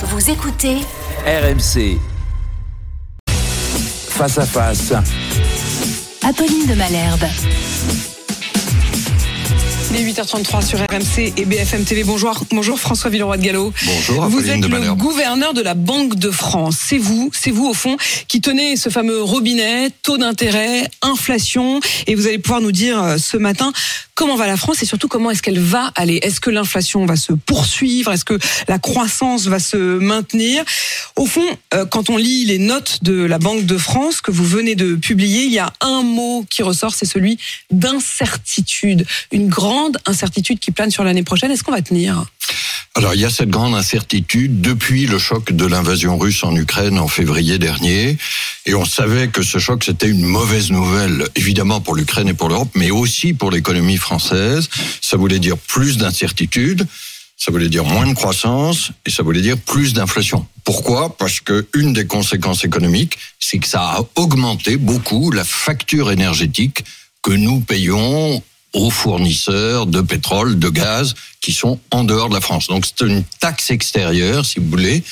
Vous écoutez RMC. Face à face. Apolline de Malherbe. Les 8h33 sur RMC et BFM TV. Bonjour, bonjour François Villeroy de Gallo. Bonjour, Vous êtes le gouverneur de la Banque de France. C'est vous, c'est vous au fond qui tenez ce fameux robinet, taux d'intérêt, inflation, et vous allez pouvoir nous dire euh, ce matin comment va la France et surtout comment est-ce qu'elle va aller. Est-ce que l'inflation va se poursuivre? Est-ce que la croissance va se maintenir? Au fond, euh, quand on lit les notes de la Banque de France que vous venez de publier, il y a un mot qui ressort, c'est celui d'incertitude. Une grande incertitude qui plane sur l'année prochaine. Est-ce qu'on va tenir? Alors il y a cette grande incertitude depuis le choc de l'invasion russe en Ukraine en février dernier. Et on savait que ce choc, c'était une mauvaise nouvelle, évidemment pour l'Ukraine et pour l'Europe, mais aussi pour l'économie française. Ça voulait dire plus d'incertitude, ça voulait dire moins de croissance et ça voulait dire plus d'inflation. Pourquoi? Parce que une des conséquences économiques, c'est que ça a augmenté beaucoup la facture énergétique que nous payons aux fournisseurs de pétrole, de gaz qui sont en dehors de la France. Donc c'est une taxe extérieure, si vous voulez,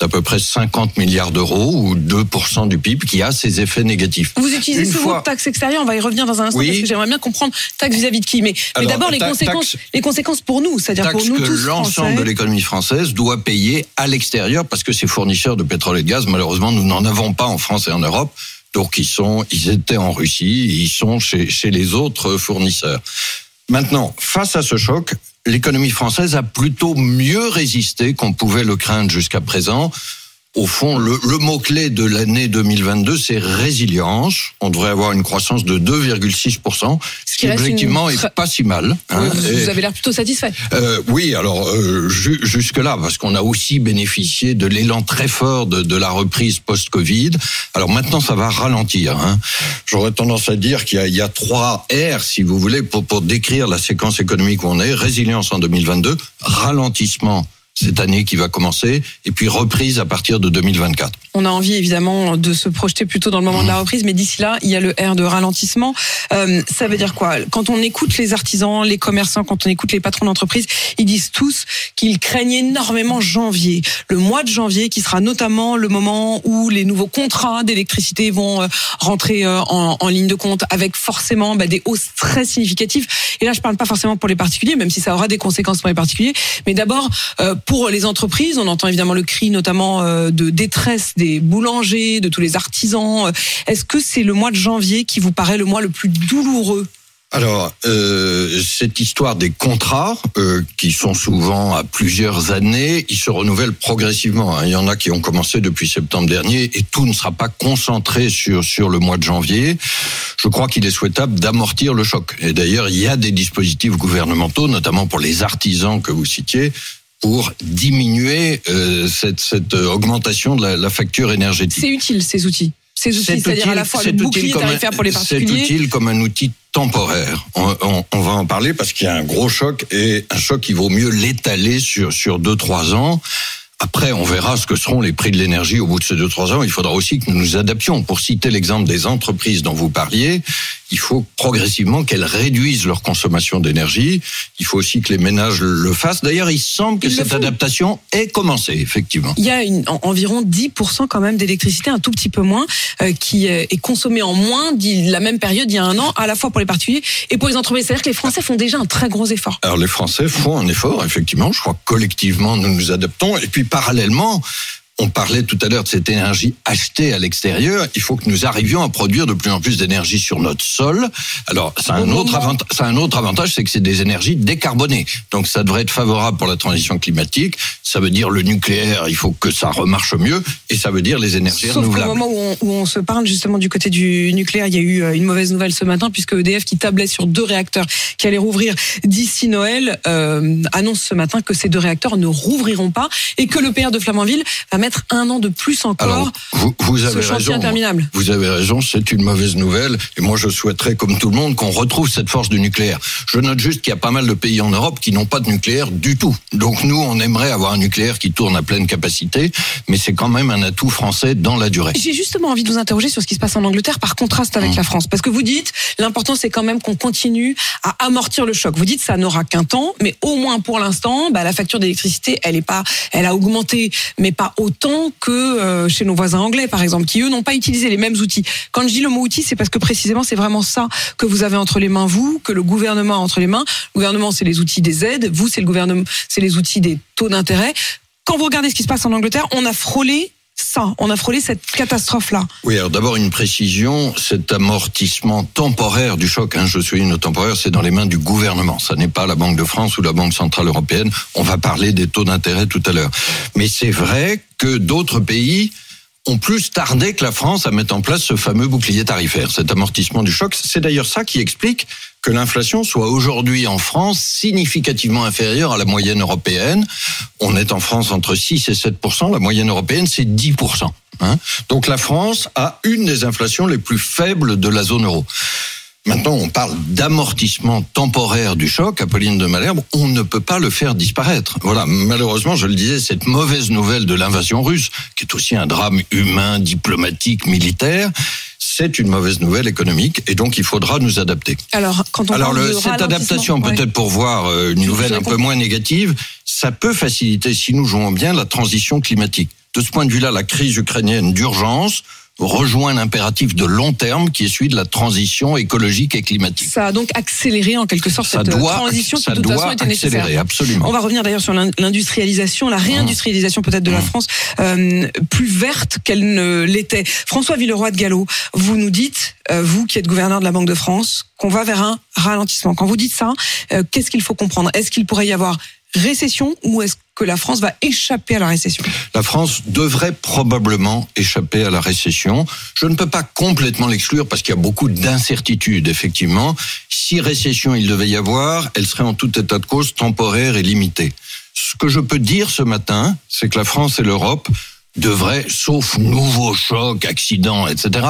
d'à peu près 50 milliards d'euros ou 2% du PIB qui a ses effets négatifs. Vous utilisez Une ce fois- mot taxe extérieure, on va y revenir dans un instant Oui. parce que j'aimerais bien comprendre taxe vis-à-vis de qui. Mais, d'abord les conséquences, taxe- les conséquences pour nous, c'est-à-dire pour nous que tous l'ensemble de l'économie française doit payer à l'extérieur parce que ces fournisseurs de pétrole et de gaz, malheureusement, nous n'en avons pas en France et en Europe. Donc ils sont, ils étaient en Russie, ils sont chez, chez les autres fournisseurs. Maintenant, face à ce choc, l'économie française a plutôt mieux résisté qu'on pouvait le craindre jusqu'à présent. Au fond, le, le mot-clé de l'année 2022, c'est résilience. On devrait avoir une croissance de 2,6%, ce qui une objectivement est pas si mal. hein. Vous, Et- vous avez l'air plutôt satisfait. euh, oui, alors euh, ju- jusque-là, parce qu'on a aussi bénéficié de l'élan très fort de, de la reprise post-Covid. Alors maintenant, ça va ralentir. Hein. J'aurais tendance à dire qu'il y, a- il y a trois R, si vous voulez, pour, pour décrire la séquence économique où on est. Résilience en 2022, ralentissement cette année qui va commencer, et puis reprise à partir de 2024. On a envie évidemment de se projeter plutôt dans le moment de la reprise, mais d'ici là, il y a le R de ralentissement. Euh, ça veut dire quoi? Quand on écoute les artisans, les commerçants, quand on écoute les patrons d'entreprise, ils disent tous qu'ils craignent énormément janvier, le mois de janvier, qui sera notamment le moment où les nouveaux contrats d'électricité vont euh, rentrer euh, en, en ligne de compte, avec forcément bah, des hausses très significatives. Et là, je parle pas forcément pour les particuliers, même si ça aura des conséquences pour les particuliers, mais d'abord euh, pour les entreprises, on entend évidemment le cri notamment euh, de détresse des boulangers, de tous les artisans. Est-ce que c'est le mois de janvier qui vous paraît le mois le plus douloureux? Alors, euh, cette histoire des contrats, euh, qui sont souvent à plusieurs années, ils se renouvellent progressivement. hein. Il y en a qui ont commencé depuis septembre dernier et tout ne sera pas concentré sur, sur le mois de janvier. Je crois qu'il est souhaitable d'amortir le choc. Et d'ailleurs, il y a des dispositifs gouvernementaux, notamment pour les artisans que vous citiez, pour diminuer euh, cette, cette augmentation de la, la facture énergétique. C'est utile ces outils. Ces outils, C'est c'est-à-dire à la fois le c'est bouclier comme un- tarifaire pour les C'est particuliers. utile comme un outil temporaire. On, on- on va en parler parce qu'il y a un gros choc et un choc qui vaut mieux l'étaler sur sur deux trois ans. Après, on verra ce que seront les prix de l'énergie au bout de ces deux trois ans. Il faudra aussi que nous nous adaptions. Pour citer l'exemple des entreprises dont vous parliez, il faut progressivement qu'elles réduisent leur consommation d'énergie. Il faut aussi que les ménages le fassent. D'ailleurs, il semble que Ils cette adaptation ait commencé, effectivement. Il y a une, en- environ 10% quand même d'électricité, un tout petit peu moins, euh, qui euh, est consommée en moins la même période il y a un an, à la fois pour les particuliers et pour les entreprises. C'est-à-dire que les Français font déjà un très gros effort. Alors les Français font un effort, effectivement. Je crois que collectivement, nous nous adaptons. Et puis parallèlement, on parlait tout à l'heure de cette énergie achetée à l'extérieur. Il faut que nous arrivions à produire de plus en plus d'énergie sur notre sol. Alors, c'est un Au autre avantage. C'est un autre avantage, c'est que c'est des énergies décarbonées. Donc, ça devrait être favorable pour la transition climatique. Ça veut dire le nucléaire. Il faut que ça remarche mieux. Et ça veut dire les énergies Sauf renouvelables. moment où on, où on se parle justement du côté du nucléaire, il y a eu euh, une mauvaise nouvelle ce matin puisque EDF qui tablait sur deux réacteurs qui allaient rouvrir d'ici Noël euh, annonce ce matin que ces deux réacteurs ne rouvriront pas et que le PR de Flamanville va mettre un an de plus encore Alors, vous, vous ce avez chantier raison. interminable. Vous avez raison, c'est une mauvaise nouvelle. Et moi, je souhaiterais, comme tout le monde, qu'on retrouve cette force du nucléaire. Je note juste qu'il y a pas mal de pays en Europe qui n'ont pas de nucléaire du tout. Donc nous, on aimerait avoir un nucléaire qui tourne à pleine capacité, mais c'est quand même un atout français dans la durée. J'ai justement envie de vous interroger sur ce qui se passe en Angleterre par contraste avec Mmh. la France. Parce que vous dites, l'important c'est quand même qu'on continue à amortir le choc. Vous dites, ça n'aura qu'un temps, mais au moins pour l'instant, bah, la facture d'électricité, elle est pas, elle a augmenté, mais pas autant que euh, chez nos voisins anglais, par exemple, qui eux n'ont pas utilisé les mêmes outils. Quand je dis le mot outil, c'est parce que précisément c'est vraiment ça que vous avez entre les mains, vous, que le gouvernement a entre les mains. Le gouvernement, c'est les outils des aides, vous, c'est le gouvernement, c'est les outils des taux d'intérêt. Quand vous regardez ce qui se passe en Angleterre, on a frôlé ça, on a frôlé cette catastrophe-là. Oui, alors d'abord une précision, cet amortissement temporaire du choc, hein, je souligne le temporaire, c'est dans les mains du gouvernement. Ça n'est pas la Banque de France ou la Banque Centrale Européenne. On va parler des taux d'intérêt tout à l'heure. Mais c'est vrai que d'autres pays ont plus tardé que la France à mettre en place ce fameux bouclier tarifaire, cet amortissement du choc. C'est d'ailleurs ça qui explique que l'inflation soit aujourd'hui en France significativement inférieure à la moyenne européenne. On est en France entre 6 et 7% la moyenne européenne c'est 10% hein. Donc la France a une des inflations les plus faibles de la zone euro. Maintenant, on parle d'amortissement temporaire du choc, Apolline de Malherbe, on ne peut pas le faire disparaître. Voilà, malheureusement, je le disais, cette mauvaise nouvelle de l'invasion russe, qui est aussi un drame humain, diplomatique, militaire, c'est une mauvaise nouvelle économique et donc il faudra nous adapter. Alors, quand on Alors le, cette adaptation, Ouais. peut-être pour voir euh, une nouvelle un peu moins négative, ça peut faciliter, si nous jouons bien, la transition climatique. De ce point de vue-là, la crise ukrainienne d'urgence rejoint l'impératif de long terme qui est celui de la transition écologique et climatique. Ça a donc accéléré en quelque sorte Ça cette euh, doit, transition qui ça de toute façon doit était nécessaire. accélérer, absolument. On va revenir d'ailleurs sur l'in- l'industrialisation, la réindustrialisation peut-être de la Mmh. France, euh, plus verte qu'elle ne l'était. François Villeroy de Gallo, vous nous dites, euh, vous qui êtes gouverneur de la Banque de France, qu'on va vers un ralentissement. Quand vous dites ça, euh, qu'est-ce qu'il faut comprendre? Est-ce qu'il pourrait y avoir récession ou est-ce que la France va échapper à la récession? La France devrait probablement échapper à la récession. Je ne peux pas complètement l'exclure parce qu'il y a beaucoup d'incertitudes, effectivement. Si récession il devait y avoir, elle serait en tout état de cause temporaire et limitée. Ce que je peux dire ce matin, c'est que la France et l'Europe devraient, sauf nouveau choc, accident, etc.,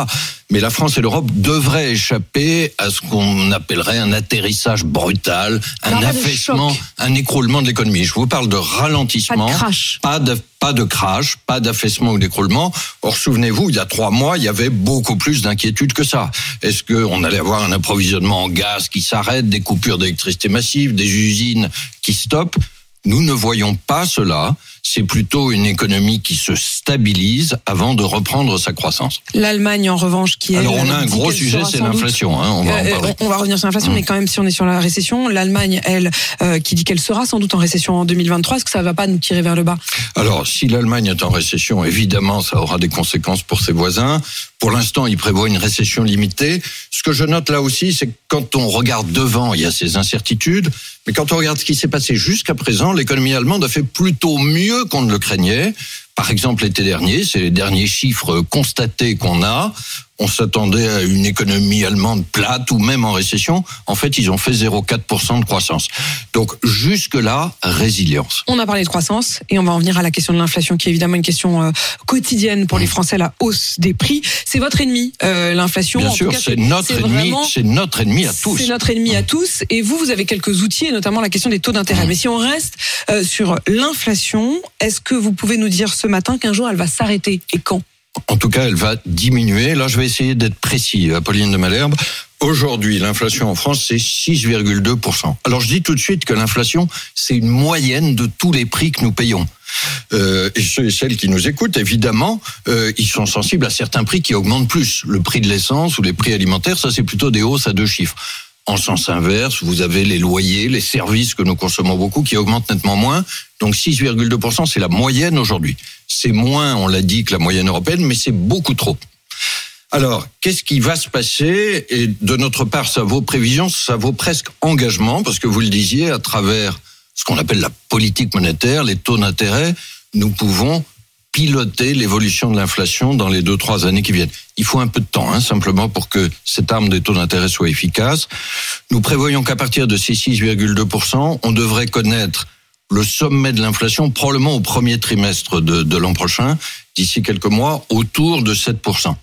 mais la France et l'Europe devraient échapper à ce qu'on appellerait un atterrissage brutal, un affaissement, un écroulement de l'économie. Je vous parle de ralentissement. Pas de crash. Pas de, pas de crash, pas d'affaissement ou d'écroulement. Or, souvenez-vous, il y a trois mois, il y avait beaucoup plus d'inquiétude que ça. Est-ce qu'on allait avoir un approvisionnement en gaz qui s'arrête, des coupures d'électricité massive, des usines qui stoppent? Nous ne voyons pas cela. C'est plutôt une économie qui se stabilise avant de reprendre sa croissance. L'Allemagne, en revanche, qui est. Alors, on a un gros sujet, c'est l'inflation. Hein, on va en Euh, on va revenir sur l'inflation, Mmh. mais quand même, si on est sur la récession, l'Allemagne, elle, euh, qui dit qu'elle sera sans doute en récession en 2023, est-ce que ça ne va pas nous tirer vers le bas? Alors, si l'Allemagne est en récession, évidemment, ça aura des conséquences pour ses voisins. Pour l'instant, il prévoit une récession limitée. Ce que je note là aussi, c'est que quand on regarde devant, il y a ces incertitudes. Mais quand on regarde ce qui s'est passé jusqu'à présent, l'économie allemande a fait plutôt mieux qu'on ne le craignait. Par exemple, l'été dernier, c'est les derniers chiffres constatés qu'on a. On s'attendait à une économie allemande plate ou même en récession. En fait, ils ont fait 0,4% de croissance. Donc, jusque-là, résilience. On a parlé de croissance et on va en venir à la question de l'inflation, qui est évidemment une question euh, quotidienne pour les Français, la hausse des prix. C'est votre ennemi, euh, l'inflation. Bien En sûr, c'est notre ennemi, c'est notre ennemi à tous. C'est notre ennemi à tous. Et vous, vous avez quelques outils, et notamment la question des taux d'intérêt. Mais si on reste euh, sur l'inflation, est-ce que vous pouvez nous dire ce matin qu'un jour elle va s'arrêter et quand En tout cas, elle va diminuer. Là, je vais essayer d'être précis, Apolline de Malherbe. Aujourd'hui, l'inflation en France, c'est 6,2%. Alors, je dis tout de suite que l'inflation, c'est une moyenne de tous les prix que nous payons. Euh, et ceux et celles qui nous écoutent, évidemment, euh, ils sont sensibles à certains prix qui augmentent plus. Le prix de l'essence ou les prix alimentaires, ça, c'est plutôt des hausses à deux chiffres. En sens inverse, vous avez les loyers, les services que nous consommons beaucoup qui augmentent nettement moins. Donc 6,2%, c'est la moyenne aujourd'hui. C'est moins, on l'a dit, que la moyenne européenne, mais c'est beaucoup trop. Alors, qu'est-ce qui va se passer? Et de notre part, ça vaut prévision, ça vaut presque engagement, parce que vous le disiez, à travers ce qu'on appelle la politique monétaire, les taux d'intérêt, nous pouvons piloter l'évolution de l'inflation dans les deux, trois années qui viennent. Il faut un peu de temps, hein, simplement, pour que cette arme des taux d'intérêt soit efficace. Nous prévoyons qu'à partir de ces 6,2%, on devrait connaître le sommet de l'inflation probablement au premier trimestre de, de l'an prochain, d'ici quelques mois, autour de 7%.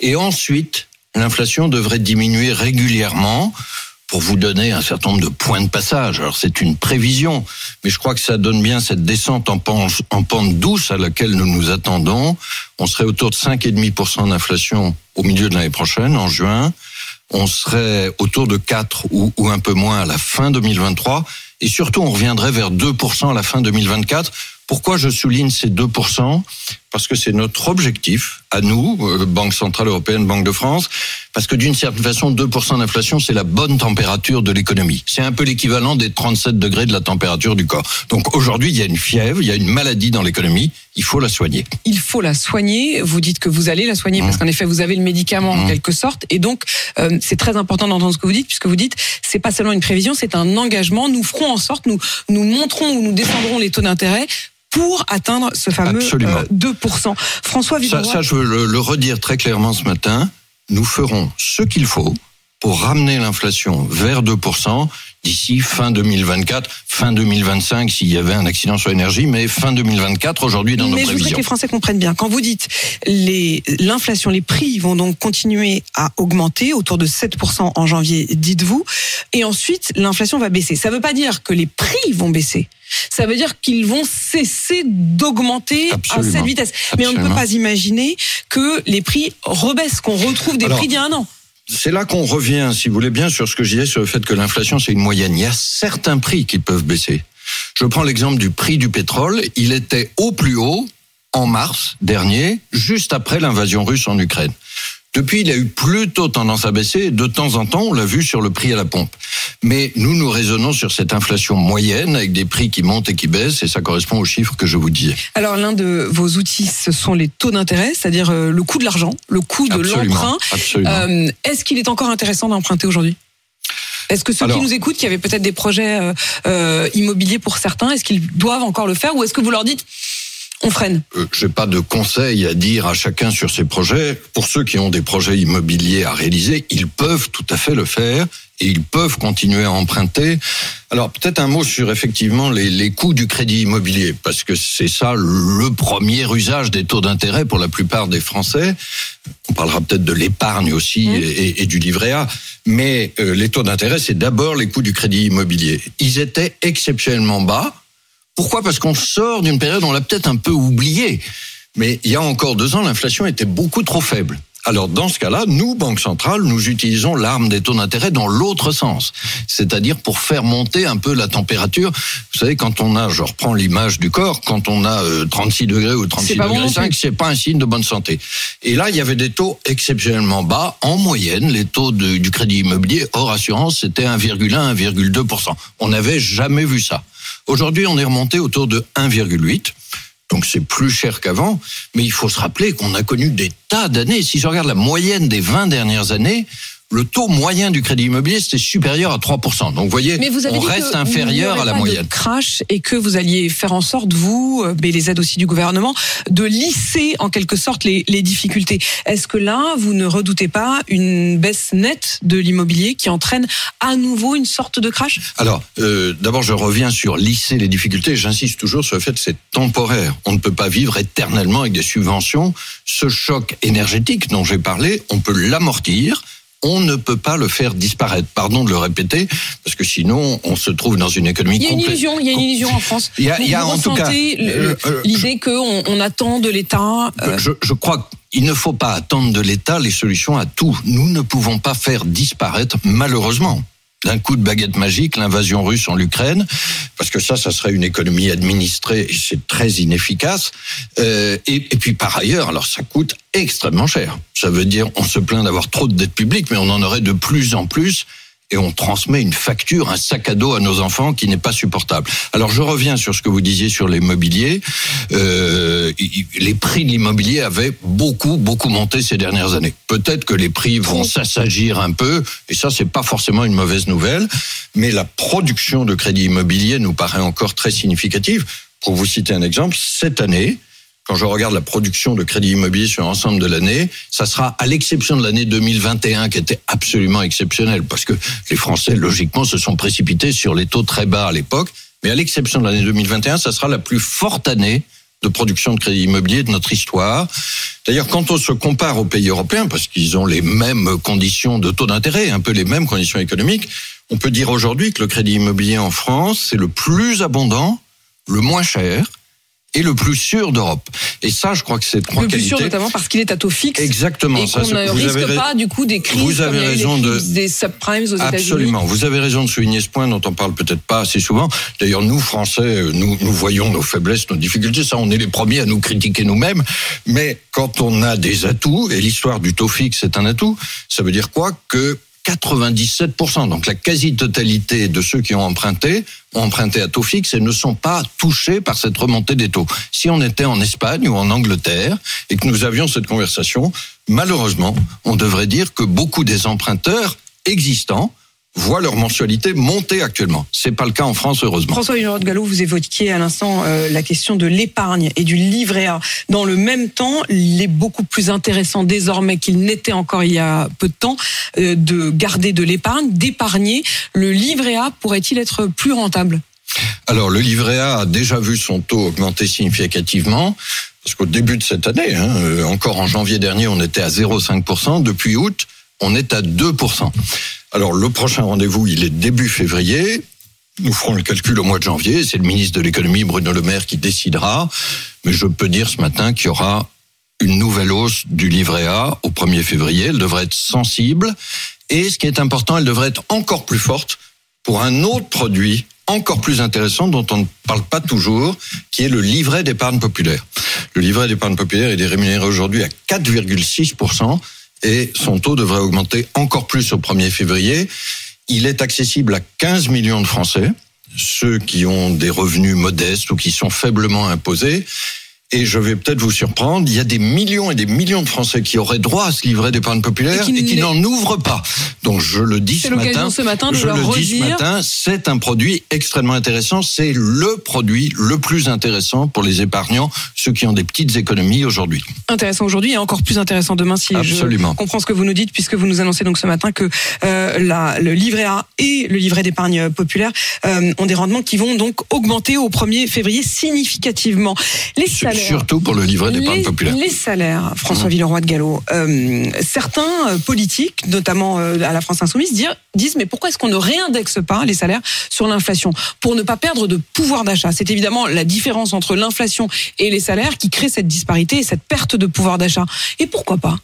Et ensuite, l'inflation devrait diminuer régulièrement pour vous donner un certain nombre de points de passage. Alors c'est une prévision, mais je crois que ça donne bien cette descente en pente, en pente douce à laquelle nous nous attendons. On serait autour de 5,5% d'inflation au milieu de l'année prochaine, en juin. On serait autour de 4 ou, ou un peu moins à la fin 2023. Et surtout, on reviendrait vers 2% à la fin 2024. Pourquoi je souligne ces 2% Parce que c'est notre objectif, à nous, euh, Banque Centrale Européenne, Banque de France, parce que d'une certaine façon, 2% d'inflation, c'est la bonne température de l'économie. C'est un peu l'équivalent des 37 degrés de la température du corps. Donc aujourd'hui, il y a une fièvre, il y a une maladie dans l'économie, il faut la soigner. Il faut la soigner. Vous dites que vous allez la soigner parce Mmh. qu'en effet, vous avez le médicament en Mmh. quelque sorte. Et donc, euh, c'est très important d'entendre ce que vous dites, puisque vous dites, c'est pas seulement une prévision, c'est un engagement. Nous ferons en sorte, nous, nous montrons ou nous descendrons les taux d'intérêt pour atteindre ce fameux euh, 2%. François Ça, Villeroy, ça, je veux le, le redire très clairement ce matin. Nous ferons ce qu'il faut pour ramener l'inflation vers 2% d'ici fin 2024, fin 2025 s'il y avait un accident sur l'énergie, mais fin 2024 aujourd'hui dans nos Mais je voudrais prévisions. que les Français comprennent bien. Quand vous dites les l'inflation, les prix vont donc continuer à augmenter autour de 7% en janvier, dites-vous, et ensuite l'inflation va baisser. Ça ne veut pas dire que les prix vont baisser. Ça veut dire qu'ils vont cesser d'augmenter à cette vitesse. Mais on ne peut pas imaginer que les prix rebaissent, qu'on retrouve des Alors, prix d'il y a un an. C'est là qu'on revient, si vous voulez bien, sur ce que je disais sur le fait que l'inflation, c'est une moyenne. Il y a certains prix qui peuvent baisser. Je prends l'exemple du prix du pétrole. Il était au plus haut en mars dernier, juste après l'invasion russe en Ukraine. Depuis, il a eu plutôt tendance à baisser. De temps en temps, on l'a vu sur le prix à la pompe. Mais nous, nous raisonnons sur cette inflation moyenne avec des prix qui montent et qui baissent, et ça correspond aux chiffres que je vous disais. Alors l'un de vos outils, ce sont les taux d'intérêt, c'est-à-dire euh, le coût de l'argent, le coût de l'emprunt. Absolument. Euh, Est-ce qu'il est encore intéressant d'emprunter aujourd'hui? Est-ce que ceux Alors- qui nous écoutent, qui avaient peut-être des projets euh, euh, immobiliers pour certains, est-ce qu'ils doivent encore le faire ou est-ce que vous leur dites on freine Euh, j'ai pas de conseils à dire à chacun sur ces projets. Pour ceux qui ont des projets immobiliers à réaliser, ils peuvent tout à fait le faire et ils peuvent continuer à emprunter. Alors peut-être un mot sur effectivement les, les coûts du crédit immobilier, parce que c'est ça le premier usage des taux d'intérêt pour la plupart des Français. On parlera peut-être de l'épargne aussi Mmh. et, et- et du livret A, mais euh, les taux d'intérêt, c'est d'abord les coûts du crédit immobilier. Ils étaient exceptionnellement bas. Pourquoi? Parce qu'on sort d'une période, on l'a peut-être un peu oublié, mais il y a encore deux ans, l'inflation était beaucoup trop faible. Alors dans ce cas-là, nous, Banque Centrale, nous utilisons l'arme des taux d'intérêt dans l'autre sens, c'est-à-dire pour faire monter un peu la température. Vous savez, quand on a, je reprends l'image du corps, quand on a euh, 36 degrés ou 36 C'est pas bon degrés non 5, plus. c'est pas un signe de bonne santé. Et là, il y avait des taux exceptionnellement bas. En moyenne, les taux de- du crédit immobilier hors assurance, c'était 1,1, 1,2%. On n'avait jamais vu ça. Aujourd'hui, on est remonté autour de 1,8. Donc c'est plus cher qu'avant, mais il faut se rappeler qu'on a connu des tas d'années. Si je regarde la moyenne des 20 dernières années, le taux moyen du crédit immobilier, c'était supérieur à 3%. Donc vous voyez, Mais vous avez on dit reste que inférieur vous à la pas moyenne. De crash et que vous alliez faire en sorte, vous, euh, mais les aides aussi du gouvernement, de lisser en quelque sorte les, les difficultés. Est-ce que là, vous ne redoutez pas une baisse nette de l'immobilier qui entraîne à nouveau une sorte de crash? Alors, euh, d'abord, je reviens sur lisser les difficultés. J'insiste toujours sur le fait que c'est temporaire. On ne peut pas vivre éternellement avec des subventions. Ce choc énergétique dont j'ai parlé, on peut l'amortir. On ne peut pas le faire disparaître. Pardon de le répéter, parce que sinon, on se trouve dans une économie Il y a une illusion, il y a une illusion en France. Il y a- Vous- il y a vous en tout cas, euh, euh, l'idée qu'on on attend de l'État. euh, Je, je crois qu'il ne faut pas attendre de l'État les solutions à tout. Nous ne pouvons pas faire disparaître, malheureusement, d'un coup de baguette magique, l'invasion russe en Ukraine, parce que ça, ça serait une économie administrée c'est très inefficace. Euh, et, et puis par ailleurs, alors ça coûte extrêmement cher. Ça veut dire, on se plaint d'avoir trop de dettes publiques, mais on en aurait de plus en plus. Et on transmet une facture, un sac à dos à nos enfants qui n'est pas supportable. Alors je reviens sur ce que vous disiez sur l'immobilier. Euh, les prix de l'immobilier avaient beaucoup, beaucoup monté ces dernières années. Peut-être que les prix vont s'assagir un peu, et ça c'est pas forcément une mauvaise nouvelle. Mais la production de crédit immobilier nous paraît encore très significative. Pour vous citer un exemple, cette année, quand je regarde la production de crédit immobilier sur l'ensemble de l'année, ça sera à l'exception de l'année 2021 qui était absolument exceptionnelle parce que les Français logiquement se sont précipités sur les taux très bas à l'époque. Mais à l'exception de l'année 2021, ça sera la plus forte année de production de crédit immobilier de notre histoire. D'ailleurs, quand on se compare aux pays européens, parce qu'ils ont les mêmes conditions de taux d'intérêt, un peu les mêmes conditions économiques, on peut dire aujourd'hui que le crédit immobilier en France, c'est le plus abondant, le moins cher, et le plus sûr d'Europe. Et ça, je crois que c'est trois Le plus qualités. sûr notamment parce qu'il est à taux fixe. Exactement. Et qu'on ne risque avez- pas du coup des crises vous avez raison de- crises des subprimes aux États-Unis. Absolument. Vous avez raison de souligner ce point dont on parle peut-être pas assez souvent. D'ailleurs, nous, Français, euh, nous, nous voyons nos faiblesses, nos difficultés. Ça, on est les premiers à nous critiquer nous-mêmes. Mais quand on a des atouts, et l'histoire du taux fixe est un atout, ça veut dire quoi? Que 97%, donc la quasi-totalité de ceux qui ont emprunté, ont emprunté à taux fixe et ne sont pas touchés par cette remontée des taux. Si on était en Espagne ou en Angleterre et que nous avions cette conversation, malheureusement, on devrait dire que beaucoup des emprunteurs existants voient leur mensualité monter actuellement. C'est pas le cas en France, heureusement. François Villeroy de Gallo, vous évoquiez à l'instant euh, la question de l'épargne et du livret A. Dans le même temps, il est beaucoup plus intéressant désormais qu'il n'était encore il y a peu de temps euh, de garder de l'épargne, d'épargner. Le livret A pourrait-il être plus rentable? Alors, le livret A a déjà vu son taux augmenter significativement. Parce qu'au début de cette année, hein, euh, encore en janvier dernier, on était à 0,5%. Depuis août, on est à 2%. Alors, le prochain rendez-vous, il est début février. Nous ferons le calcul au mois de janvier. C'est le ministre de l'économie, Bruno Le Maire, qui décidera. Mais je peux dire ce matin qu'il y aura une nouvelle hausse du livret A au 1er février. Elle devrait être sensible. Et ce qui est important, elle devrait être encore plus forte pour un autre produit encore plus intéressant dont on ne parle pas toujours, qui est le livret d'épargne populaire. Le livret d'épargne populaire est rémunéré aujourd'hui à 4,6% et son taux devrait augmenter encore plus au 1er février. Il est accessible à 15 millions de Français, ceux qui ont des revenus modestes ou qui sont faiblement imposés. Et je vais peut-être vous surprendre, il y a des millions et des millions de Français qui auraient droit à ce livret d'épargne populaire Et qui n'en ouvrent pas. Donc je le dis C'est ce matin. ce matin de je le dis ce redire. matin, c'est un produit extrêmement intéressant. C'est le produit le plus intéressant pour les épargnants, ceux qui ont des petites économies aujourd'hui. Intéressant aujourd'hui et encore plus intéressant demain si Absolument. je comprends ce que vous nous dites puisque vous nous annoncez donc ce matin que euh, la, le livret A et le livret d'épargne populaire euh, ont des rendements qui vont donc augmenter au 1er février significativement. Les salaires Surtout pour le livret d'épargne populaire. les salaires, François Mmh. Villeroy de Gallo, euh, certains euh, politiques, notamment euh, à la France Insoumise, dire- disent mais pourquoi est-ce qu'on ne réindexe pas les salaires sur l'inflation? Pour ne pas perdre de pouvoir d'achat C'est évidemment la différence entre l'inflation et les salaires qui crée cette disparité et cette perte de pouvoir d'achat. Et pourquoi pas?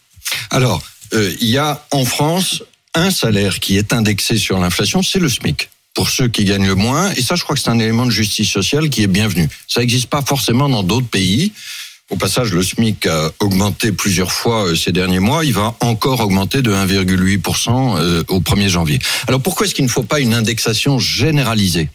Alors, euh, il y a en France un salaire qui est indexé sur l'inflation, c'est le SMIC. Pour ceux qui gagnent le moins, et ça, je crois que c'est un élément de justice sociale qui est bienvenu. Ça n'existe pas forcément dans d'autres pays. Au passage, le SMIC a augmenté plusieurs fois euh, ces derniers mois. Il va encore augmenter de 1,8% euh, au 1er janvier. Alors pourquoi est-ce qu'il ne faut pas une indexation généralisée?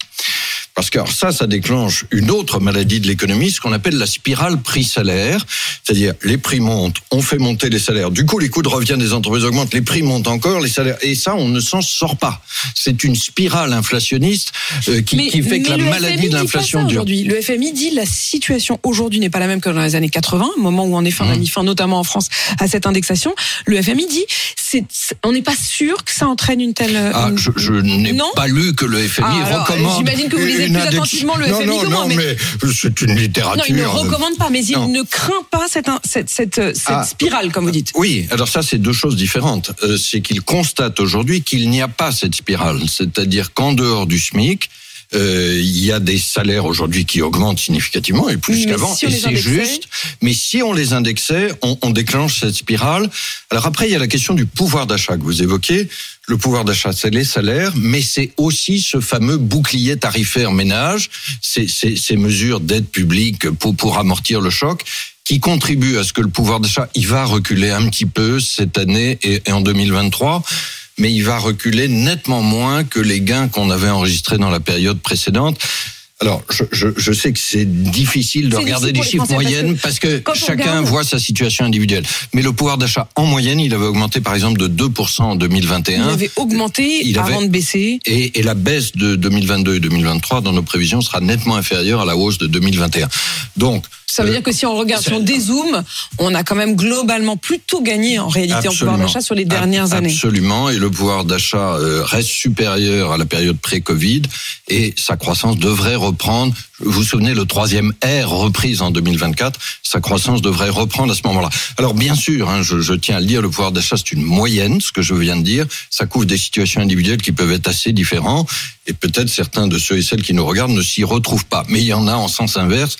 Parce que alors ça, ça déclenche une autre maladie de l'économie, ce qu'on appelle la spirale prix-salaire. C'est-à-dire, les prix montent, on fait monter les salaires. Du coup, les coûts de revient des entreprises augmentent, les prix montent encore, les salaires. Et ça, on ne s'en sort pas. C'est une spirale inflationniste euh, qui, qui fait que la maladie FMI de l'inflation dure. aujourd'hui. Le FMI dit la situation aujourd'hui n'est pas la même que dans les années 80, moment où en effet on Mmh. a mis fin notamment en France à cette indexation. Le FMI dit on n'est pas sûr que ça entraîne une telle. Ah, une- je, je n'ai pas lu que le FMI Ah, alors, recommande. j'imagine que vous lisez plus attentivement le non, FMI non, que moi, non, mais- c'est une Non, littérature. il ne recommande pas, mais il Non. ne craint pas cette, cette, cette, cette Ah. spirale, comme vous dites. Oui, alors ça c'est deux choses différentes. Euh, c'est qu'il constate aujourd'hui qu'il n'y a pas cette spirale, c'est-à-dire qu'en dehors du SMIC, euh, il y a des salaires aujourd'hui qui augmentent significativement et plus qu'avant, si et c'est juste. Mais si on les indexait, on, on déclenche cette spirale. Alors après, il y a la question du pouvoir d'achat que vous évoquez. Le pouvoir d'achat, c'est les salaires, mais c'est aussi ce fameux bouclier tarifaire ménage, ces, ces, ces mesures d'aide publique pour, pour amortir le choc qui contribuent à ce que le pouvoir d'achat, il va reculer un petit peu cette année et, et en 2023 mais il va reculer nettement moins que les gains qu'on avait enregistrés dans la période précédente. Alors, je, je, je sais que c'est difficile de regarder difficile des chiffres parce moyennes parce que, chacun regarde- voit sa situation individuelle. Mais le pouvoir d'achat en moyenne, il avait augmenté par exemple de 2% en Il 2021. avait augmenté Il avait- avant de baisser. Et, et la baisse de 2022 et 2023 dans nos prévisions sera nettement inférieure à la hausse de 2021. Donc, Ça veut Euh, dire que si on regarde, si on dézoome, on a quand même globalement plutôt gagné en réalité en pouvoir d'achat sur les dernières années. Absolument, et le pouvoir d'achat euh, reste supérieur à la période pré-Covid, et sa croissance devrait reprendre. Vous vous souvenez, le troisième R reprise en 2024, sa croissance devrait reprendre à ce moment-là. Alors bien sûr, hein, je, je tiens à le dire, le pouvoir d'achat c'est une moyenne, ce que je viens de dire. Ça couvre des situations individuelles qui peuvent être assez différentes, et peut-être certains de ceux et celles qui nous regardent ne s'y retrouvent pas. Mais il y en a en sens inverse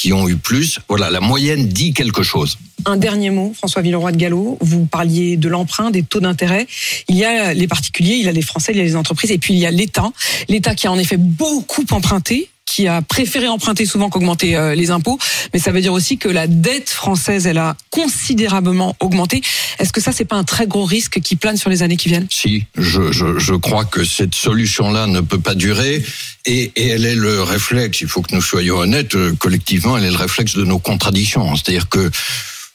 qui ont eu plus. Voilà, la moyenne dit quelque chose. Un dernier mot, François Villeroy de Gallo. Vous parliez de l'emprunt, des taux d'intérêt. Il y a les particuliers, il y a les Français, il y a les entreprises, et puis il y a l'État. L'État qui a en effet beaucoup emprunté qui a préféré emprunter souvent qu'augmenter euh, les impôts, mais ça veut dire aussi que la dette française, elle a considérablement augmenté. Est-ce que ça, c'est pas un très gros risque qui plane sur les années qui viennent? Si, je, je, je crois que cette solution-là ne peut pas durer et, et elle est le réflexe, il faut que nous soyons honnêtes, euh, collectivement, elle est le réflexe de nos contradictions. C'est-à-dire que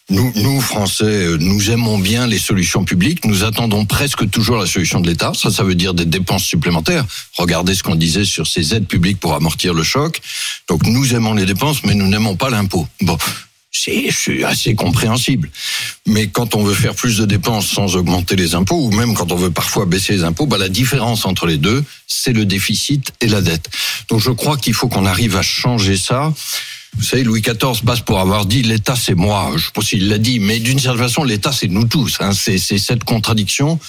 nous, nous, Français, euh, nous aimons bien les solutions publiques, nous attendons presque toujours la solution de l'État. Ça, ça veut dire des dépenses supplémentaires. Regardez ce qu'on disait sur ces aides publiques pour amortir le choc. Donc nous aimons les dépenses, mais nous n'aimons pas l'impôt. Bon. C'est assez compréhensible. Mais quand on veut faire plus de dépenses sans augmenter les impôts, ou même quand on veut parfois baisser les impôts, bah, la différence entre les deux, c'est le déficit et la dette. Donc je crois qu'il faut qu'on arrive à changer ça. Vous savez, Louis XIV passe pour avoir dit l'État c'est moi. Je sais pas s'il l'a dit, mais d'une certaine façon, l'État c'est nous tous. Hein. C'est cette contradiction.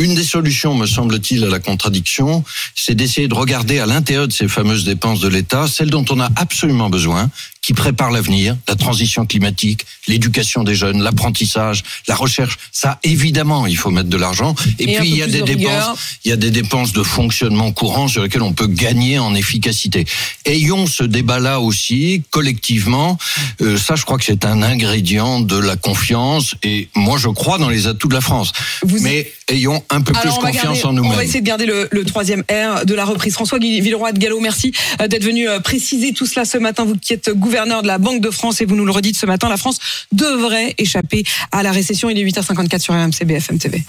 Une des solutions, me semble-t-il, à la contradiction, c'est d'essayer de regarder à l'intérieur de ces fameuses dépenses de l'État, celles dont on a absolument besoin, qui préparent l'avenir, la transition climatique, l'éducation des jeunes, l'apprentissage, la recherche. Ça, évidemment, il faut mettre de l'argent. Et, puis, il y a des de dépenses, rigueur. il y a des dépenses de fonctionnement courant sur lesquelles on peut gagner en efficacité. Ayons ce débat-là aussi, collectivement. Euh, ça, je crois que c'est un ingrédient de la confiance. Et moi, je crois dans les atouts de la France. Vous- Mais ayons un peu plus Alors, va, confiance garder- en on va nous-mêmes. essayer de garder le, le troisième R de la reprise. François Villeroy de Gallo, merci euh, d'être venu euh, préciser tout cela ce matin. Vous qui êtes gouverneur de la Banque de France et vous nous le redites ce matin, la France devrait échapper à la récession. Il est 8h54 sur RMC BFM TV.